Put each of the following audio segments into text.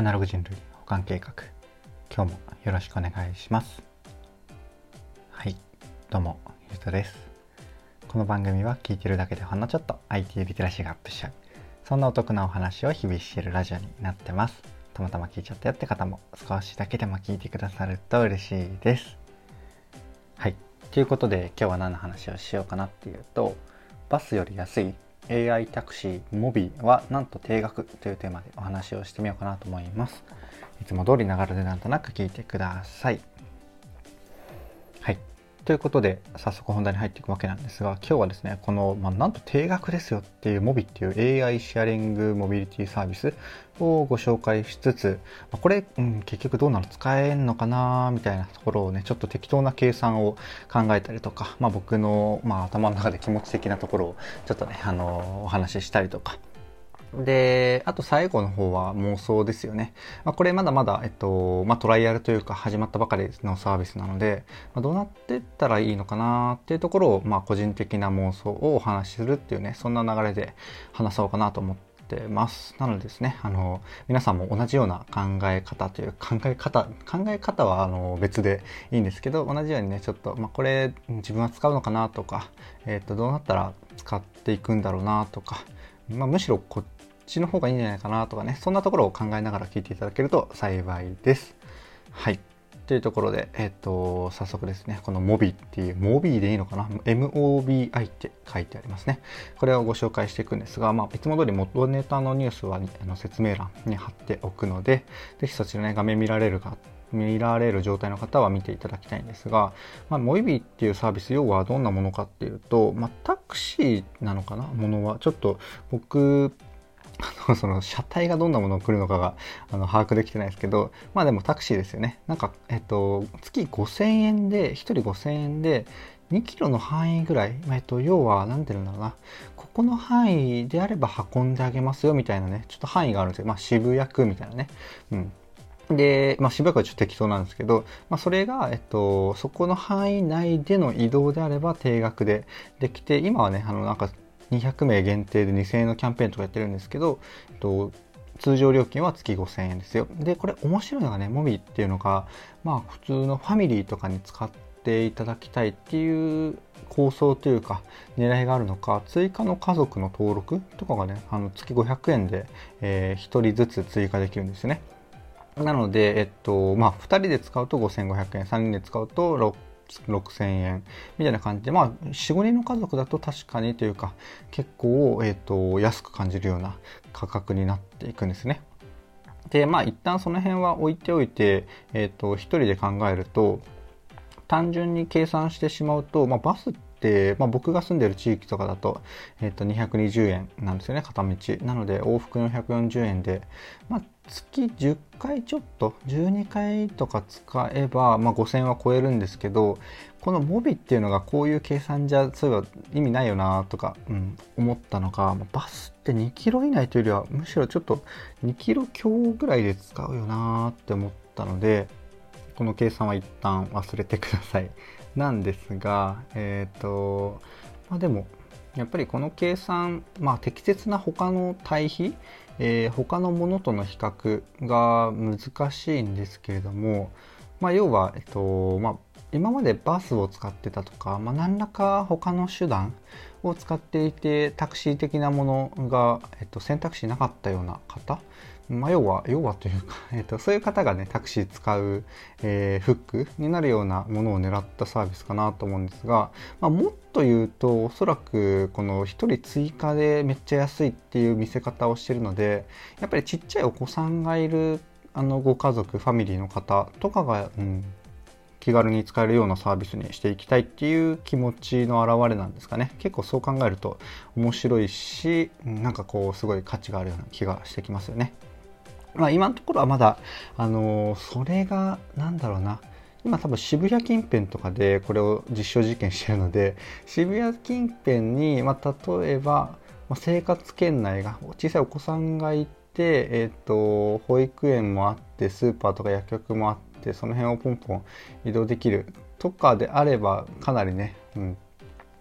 アナログ人類保管計画。今日もよろしくお願いします。はい。どうもゆうとです。この番組は聞いてるだけでほんのちょっと IT リテラシーがアップしちゃう。そんなお得なお話を日々してるラジオになってます。たまたま聞いちゃったよって方も少しだけでも聞いてくださると嬉しいです。はい。ということで今日は何の話をしようかなっていうとバスより安い AI タクシーモビはなんと定額というテーマでお話をしてみようかなと思います。いつも通りながらでなんとなく聞いてください。はい。ということで、早速本題に入っていくわけなんですが、今日はですね、この、まあ、なんと定額ですよっていうモビっていう AI シェアリングモビリティサービスをご紹介しつつ、まあ、これ、うん、結局どうなの使えんのかなみたいなところをね、ちょっと適当な計算を考えたりとか、まあ、僕の、まあ、頭の中で気持ち的なところをちょっとね、あのお話ししたりとか、で、あと最後の方は妄想ですよね。まあ、これまだまだ、えっと、まあ、トライアルというか始まったばかりのサービスなので、まあ、どうなってったらいいのかなっていうところを、まあ、個人的な妄想をお話しするっていうね、そんな流れで話そうかなと思ってます。なのでですね、あの、皆さんも同じような考え方という考え方、考え方はあの別でいいんですけど、同じようにね、ちょっと、まあ、これ自分は使うのかなとか、えっと、どうなったら使っていくんだろうなとか、まあ、むしろこっちの方がいいんじゃないかなとかね、そんなところを考えながら聞いていただけると幸いです。はい。というところで、えっ、と、早速ですね、このモビっていう、モビでいいのかな ?MOBI って書いてありますね。これをご紹介していくんですが、まあ、いつも通り元ネタのニュースはあの説明欄に貼っておくので、ぜひそちらね、画面見られるか見られる状態の方は見ていただきたいんですが、まあ、モイビーっていうサービス要はどんなものかっていうと、まあ、タクシーなのかな？ものはちょっと僕 あの、その車体がどんなものを来るのかが、あの、把握できてないですけど、まあでもタクシーですよね。なんか、えっと、月5000円で、1人5000円で、2キロの範囲ぐらい、えっと、要は、なんていうんだろうな、ここの範囲であれば運んであげますよ、みたいなね、ちょっと範囲があるんですよ。まあ、渋谷区みたいなね。うん。で、まあ、渋谷区はちょっと適当なんですけど、まあ、それが、えっと、そこの範囲内での移動であれば定額でできて、今はね、あの、なんか、200名限定で2000円のキャンペーンとかやってるんですけど、えっと、通常料金は月5000円ですよ。で、これ面白いのがね、モビっていうのが、まあ普通のファミリーとかに使っていただきたいっていう構想というか狙いがあるのか、追加の家族の登録とかがね、あの月500円で、えー、1人ずつ追加できるんですよね。なので、えっと、まあ、2人で使うと5500円、3人で使うと6000円みたいな感じで、まあ、4、5人の家族だと確かにというか、結構、えっ、ー、と、安く感じるような価格になっていくんですね。で、まあ、一旦その辺は置いておいて、えっ、ー、と、一人で考えると、単純に計算してしまうと、まあ、バスって、まあ、僕が住んでる地域とかだと、えっ、ー、と、220円なんですよね、片道。なので、往復440円で、まあ、月10回ちょっと12回とか使えば、まあ、5000は超えるんですけどこのモビっていうのがこういう計算じゃそういえば意味ないよなとか、うん、思ったのがバスって2キロ以内というよりはむしろちょっと2キロ強ぐらいで使うよなって思ったのでこの計算は一旦忘れてください。なんですがえっ、ー、とまあでもやっぱりこの計算、まあ、適切な他の対比えー、他のものとの比較が難しいんですけれども、まあ、要は、えっとまあ、今までバスを使ってたとか、まあ、何らか他の手段を使っていてタクシー的なものが、えっと、選択肢なかったような方まあ、要は、要はというか、えっ、と、そういう方がね、タクシー使う、えー、フックになるようなものを狙ったサービスかなと思うんですが、まあ、もっと言うと、おそらく、この1人追加でめっちゃ安いっていう見せ方をしてるので、やっぱりちっちゃいお子さんがいる、あの、ご家族、ファミリーの方とかが、うん、気軽に使えるようなサービスにしていきたいっていう気持ちの表れなんですかね。結構そう考えると面白いし、なんかこうすごい価値があるような気がしてきますよね。まあ、今のところはまだ、あの、それが、なんだろうな、今多分渋谷近辺とかでこれを実証実験してるので、渋谷近辺に、まあ、例えば、ま、生活圏内が、小さいお子さんがいて、えっ、ー、と、保育園もあって、スーパーとか薬局もあって、その辺をポンポン移動できるとかであれば、かなりね、うん、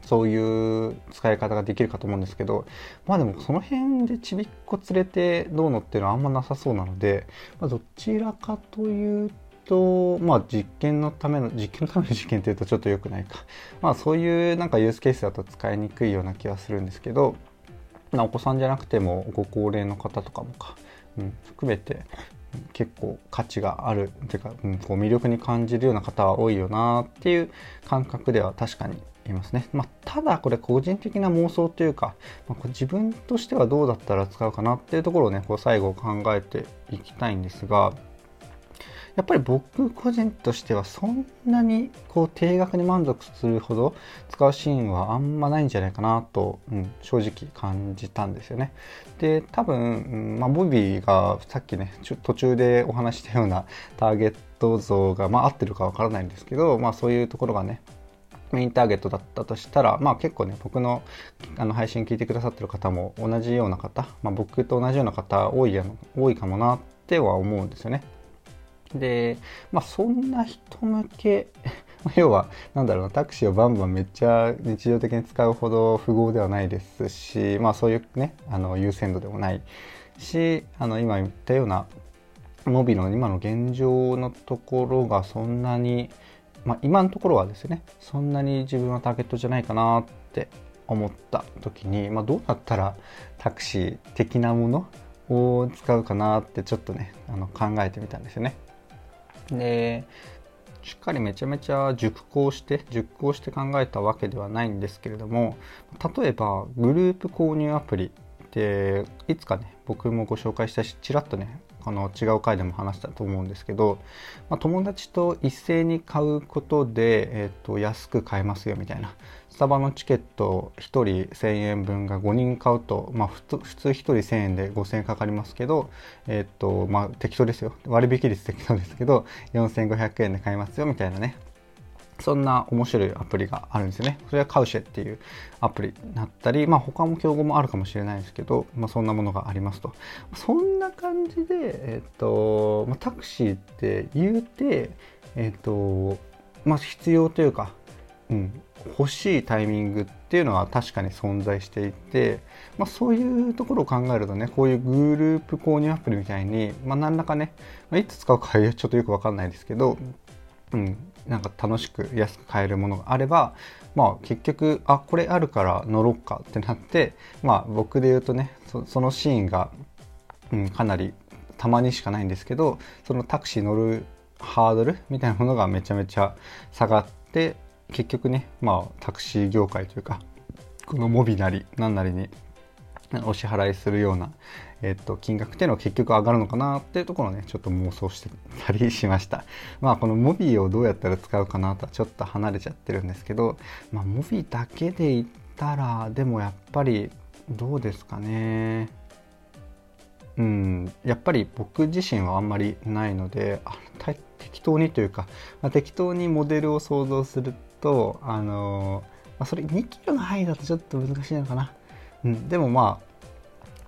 そういう使い方ができるかと思うんですけどまあでもその辺でちびっこ連れてどうのっていうのはあんまなさそうなので、まあ、どちらかというとまあ実験のための実験のための実験っていうとちょっと良くないか。まあそういうなんかユースケースだと使いにくいような気はするんですけど、まあ、お子さんじゃなくてもご高齢の方とかもか、うん、含めて結構価値がある。っていうか、うん、こう魅力に感じるような方は多いよなっていう感覚では確かにいますね。まあ、ただこれ個人的な妄想というか、まあ、自分としてはどうだったら使うかなっていうところをねこう最後考えていきたいんですがやっぱり僕個人としてはそんなにこう定額に満足するほど使うシーンはあんまないんじゃないかなと、うん、正直感じたんですよね。で多分、まあ、ボビーがさっきね途中でお話したようなターゲット像が、まあ、合ってるかわからないんですけど、まあ、そういうところがねメインターゲットだったとしたら、まあ結構ね、僕のあの配信聞いてくださってる方も同じような方、まあ僕と同じような方多いや多いかもなっては思うんですよね。で、まあそんな人向け、要は、なんだろうな、タクシーをバンバンめっちゃ日常的に使うほど富豪ではないですし、まあそういうね、あの優先度でもないし、あの今言ったような、モビの今の現状のところがそんなに、まあ、今のところはですねそんなに自分はターゲットじゃないかなって思った時に、まあ、どうなったらタクシー的なものを使うかなってちょっとねあの考えてみたんですよね。でしっかりめちゃめちゃ熟考して熟考して考えたわけではないんですけれども例えばグループ購入アプリでいつかね僕もご紹介したしちらっとねあの違う回でも話したと思うんですけど、まあ、友達と一斉に買うことで、えー、と安く買えますよみたいな。スタバのチケット1人1000円分が5人買うと、まあ、普通1人1000円で5000円かかりますけど、えっ、とまあ、適当ですよ。割引率適当ですけど4500円で買えますよみたいなね。そんな面白いアプリがあるんですよね。それはカウシェっていうアプリになったり、まあ他も競合もあるかもしれないですけど、まあそんなものがありますと。そんな感じで、えっ、と、まあ、タクシーって言うて、えっ、と、まあ必要というか、うん、欲しいタイミングっていうのは確かに存在していて、まあ、そういうところを考えるとねこういうグループ購入アプリみたいに、まあ、何らかね、まあ、いつ使うかはちょっとよく分かんないですけど、うん、なんか楽しく安く買えるものがあればまあ結局あこれあるから乗ろっかってなってまあ僕で言うとねそのシーンが、うん、かなりたまにしかないんですけどそのタクシー乗るハードルみたいなものがめちゃめちゃ下がって結局ねまあタクシー業界というかこのモビなり何なりにお支払いするような、えっと、金額っていうのは結局上がるのかなっていうところをね、ちょっと妄想してたりしました。まあ、このモビーをどうやったら使うかなとはちょっと離れちゃってるんですけど、まあ、モビーだけで言ったら、でもやっぱり、どうですかね。うん、やっぱり僕自身はあんまりないので、あ適当にというか、まあ、適当にモデルを想像すると、あのまあ、それ2キロの範囲だとちょっと難しいのかな。うん、でもまあ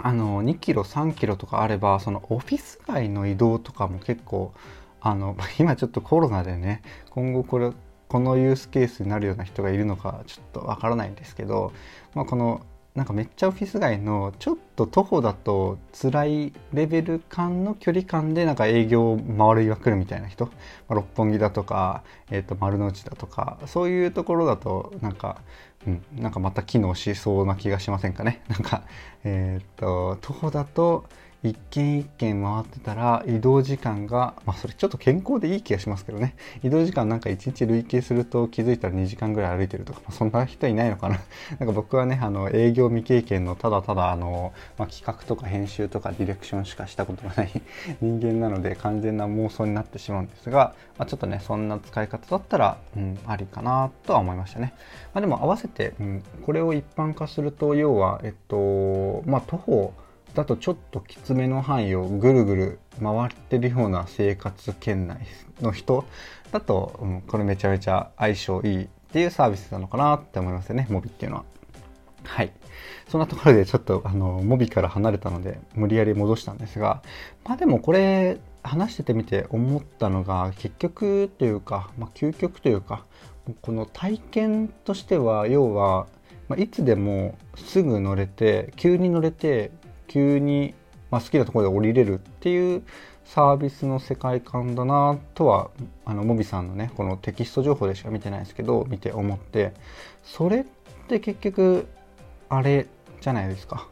あの2キロ3キロとかあればそのオフィス街の移動とかも結構あの今ちょっとコロナでね今後これこのユースケースになるような人がいるのかちょっとわからないんですけど、まあ、このなんかめっちゃオフィス街のちょっと徒歩だと辛いレベル感の距離感でなんか営業を回りまくるみたいな人、まあ、六本木だとか、えー、と丸の内だとかそういうところだとなんかうん、なんかまた機能しそうな気がしませんかね。なんか、えー、っと、徒歩だと、一軒一軒回ってたら移動時間が、まあそれちょっと健康でいい気がしますけどね。移動時間なんか1日累計すると気づいたら2時間ぐらい歩いてるとか、まあ、そんな人いないのかな。なんか僕はね、あの営業未経験のただただあの、まあ、企画とか編集とかディレクションしかしたことがない 人間なので完全な妄想になってしまうんですが、まあ、ちょっとね、そんな使い方だったら、うん、ありかなとは思いましたね。まあでも合わせて、うん、これを一般化すると、要は、えっと、まあ徒歩、だとちょっときつめの範囲をぐるぐる回ってるような生活圏内の人だと、うん、これめちゃめちゃ相性いいっていうサービスなのかなって思いますよね、モビっていうのは。はい。そんなところでちょっとあの、モビから離れたので無理やり戻したんですが、まあでもこれ話しててみて思ったのが結局というか、まあ究極というか、この体験としては要は、まあ、いつでもすぐ乗れて急に乗れて急に、まあ、好きなところで降りれるっていうサービスの世界観だなとはあのモビさんのねこのテキスト情報でしか見てないですけど見て思ってそれって結局あれじゃないですか。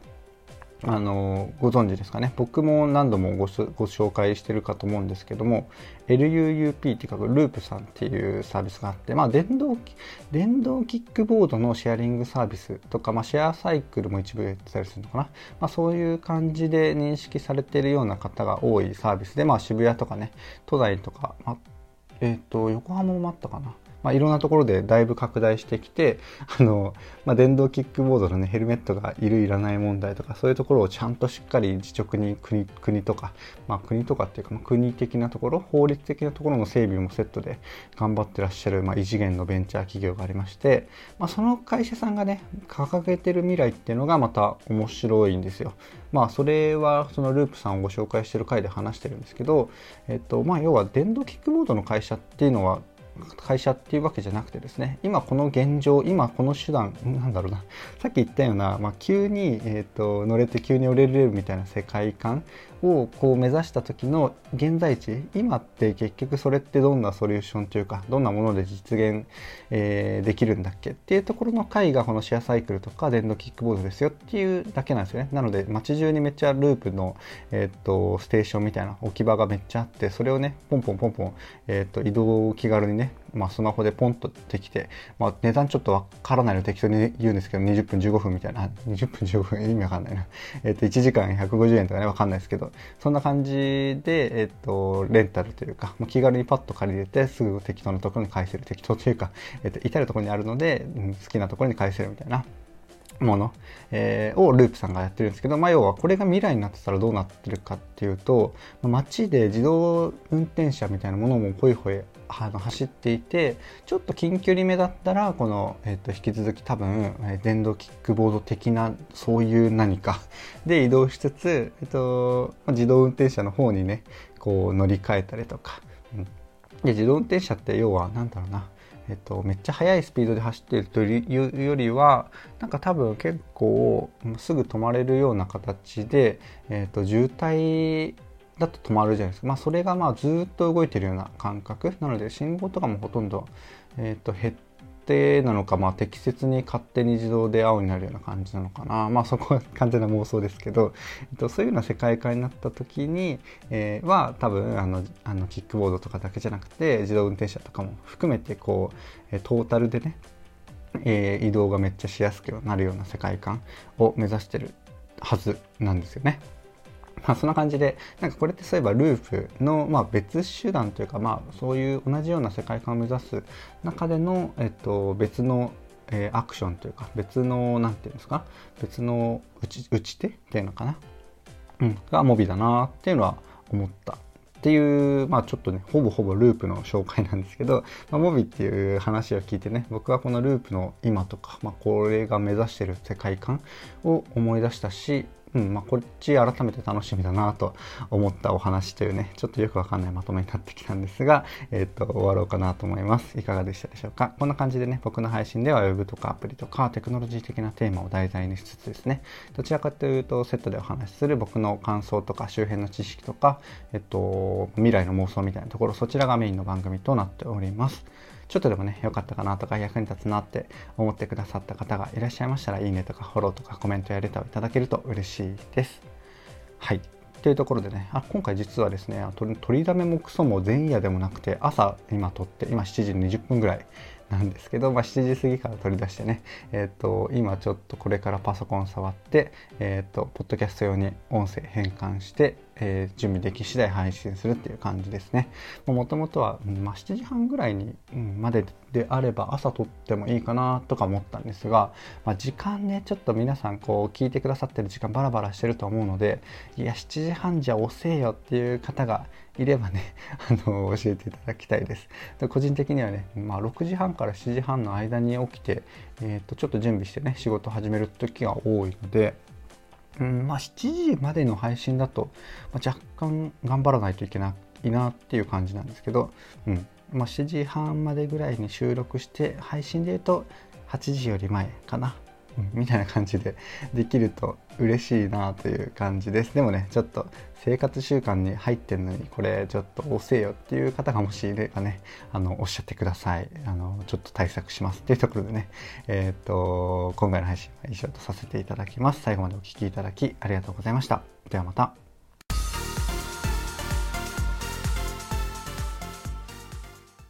あのご存知ですかね？僕も何度もご紹介してるかと思うんですけども LUUP って書くループさんっていうサービスがあって、まあ、電動電動キックボードのシェアリングサービスとか、まあ、シェアサイクルも一部やってたりするのかな、まあ、そういう感じで認識されてるような方が多いサービスで、まあ、渋谷とかね都内とか、まあ、えっ、ー、と横浜もあったかな？まあ、いろんなところでだいぶ拡大してきてあの、まあ、電動キックボードの、ね、ヘルメットがいるいらない問題とかそういうところをちゃんとしっかり自直に国国とか、まあ、国とかっていうか、まあ、国的なところ法律的なところの整備もセットで頑張ってらっしゃる、まあ、異次元のベンチャー企業がありまして、まあ、その会社さんがね掲げてる未来っていうのがまた面白いんですよ。まあそれはそのループさんをご紹介してる回で話してるんですけど、えっとまあ、要は電動キックボードの会社っていうのは会社っていうわけじゃなくてですね今この現状今この手段なんだろうなさっき言ったような、まあ、急に、えーと、乗れて急に降りれるみたいな世界観をこう目指した時の現在地今って結局それってどんなソリューションというかどんなもので実現、えー、できるんだっけ？っていうところの回がこのシェアサイクルとか電動キックボードですよっていうだけなんですよね。なので街中にめっちゃループの、えーと、ステーションみたいな置き場がめっちゃあってそれをねポンポンポンポン、えーと、移動を気軽にねまあ、スマホでポンとできて、まあ、値段ちょっとわからないの適当に言うんですけど20分15分みたいな。20分15分意味わかんないな、えー、と1時間150円とかねわかんないですけど。そんな感じで、えっと、レンタルというか、気軽にパッと借りれて、すぐ適当なところに返せる。適当というか、えっと、至るところにあるので、好きなところに返せるみたいなもの、えー、をループさんがやってるんですけど、まあ、要はこれが未来になってたらどうなってるかっていうと街で自動運転車みたいなものもホイホイあの走っていてちょっと近距離目だったらこの、えー、と引き続き多分、えー、電動キックボード的なそういう何か で移動しつつ、えーと、自動運転車の方にねこう乗り換えたりとか、うん、で自動運転車って要は何だろうな。えっと、めっちゃ速いスピードで走っているというよりはなんか多分結構すぐ止まれるような形で、えっと、渋滞だと止まるじゃないですか、まあ、それがまあずっと動いてるような感覚なので信号とかもほとんど、えっ、と減ってなのか、まあ、適切に勝手に自動で青になるような感じなのかなまあそこは完全な妄想ですけど、えっと、そういうような世界観になった時に、えー、は多分あのあのキックボードとかだけじゃなくて自動運転車とかも含めてこうトータルでねえー、移動がめっちゃしやすくなるような世界観を目指してるはずなんですよね。まあ、そんな感じでなんかこれってそういえばループの、まあ、別手段というか、まあ、そういう同じような世界観を目指す中での、えっと、別の、えー、アクションというか別の何て言うんですか別の打ち打ち手っていうのかな、うん、がモビだなっていうのは思ったっていう、まあちょっとね、ほぼほぼループの紹介なんですけど、まあ、モビっていう話を聞いてね、僕はこのループの今とか、まあこれが目指してる世界観を思い出したし、うんまあ、こっち改めて楽しみだなと思ったお話というね、ちょっとよくわかんないまとめになってきたんですが、えっ、と、終わろうかなと思います。いかがでしたでしょうか？こんな感じでね、僕の配信では Web とかアプリとかテクノロジー的なテーマを題材にしつつですね、どちらかというとセットでお話しする僕の感想とか周辺の知識とか、えっと、未来の妄想みたいなところ、そちらがメインの番組となっております。ちょっとでもね、良かったかなとか役に立つなって思ってくださった方がいらっしゃいましたら、いいねとかフォローとかコメントやレターをいただけると嬉しいです。はい。というところでね、あ今回実はですね、取りだめもクソも前夜でもなくて、朝今撮って、今7時20分ぐらいなんですけど、まあ、7時過ぎから取り出してね、えっ、ー、と、今ちょっとこれからパソコン触って、えっ、ー、と、ポッドキャスト用に音声変換して、えー、準備でき次第配信するっていう感じですね。もともとは、まあ、7時半ぐらいに、うん、までであれば朝撮ってもいいかなとか思ったんですが、まあ、時間ね、ちょっと皆さんこう聞いてくださってる時間バラバラしてると思うので、いや、7時半じゃ遅えよっていう方がいればね、あの、教えていただきたいです。で個人的にはね、まあ、6時半から7時半の間に起きて、えっ、と、ちょっと準備してね、仕事始める時が多いので、うんまあ、7時までの配信だと、まあ、若干頑張らないといけないなっていう感じなんですけど、うんまあ、7時半までぐらいに収録して配信で言うと8時より前かな、みたいな感じでできると嬉しいなという感じです。でもねちょっと生活習慣に入ってんのにこれちょっと遅えよっていう方がもしいればねあのおっしゃってください。あのちょっと対策します。っていうところでねえっ、ー、と今回の配信は以上とさせていただきます。最後までお聴きいただきありがとうございました。ではまた。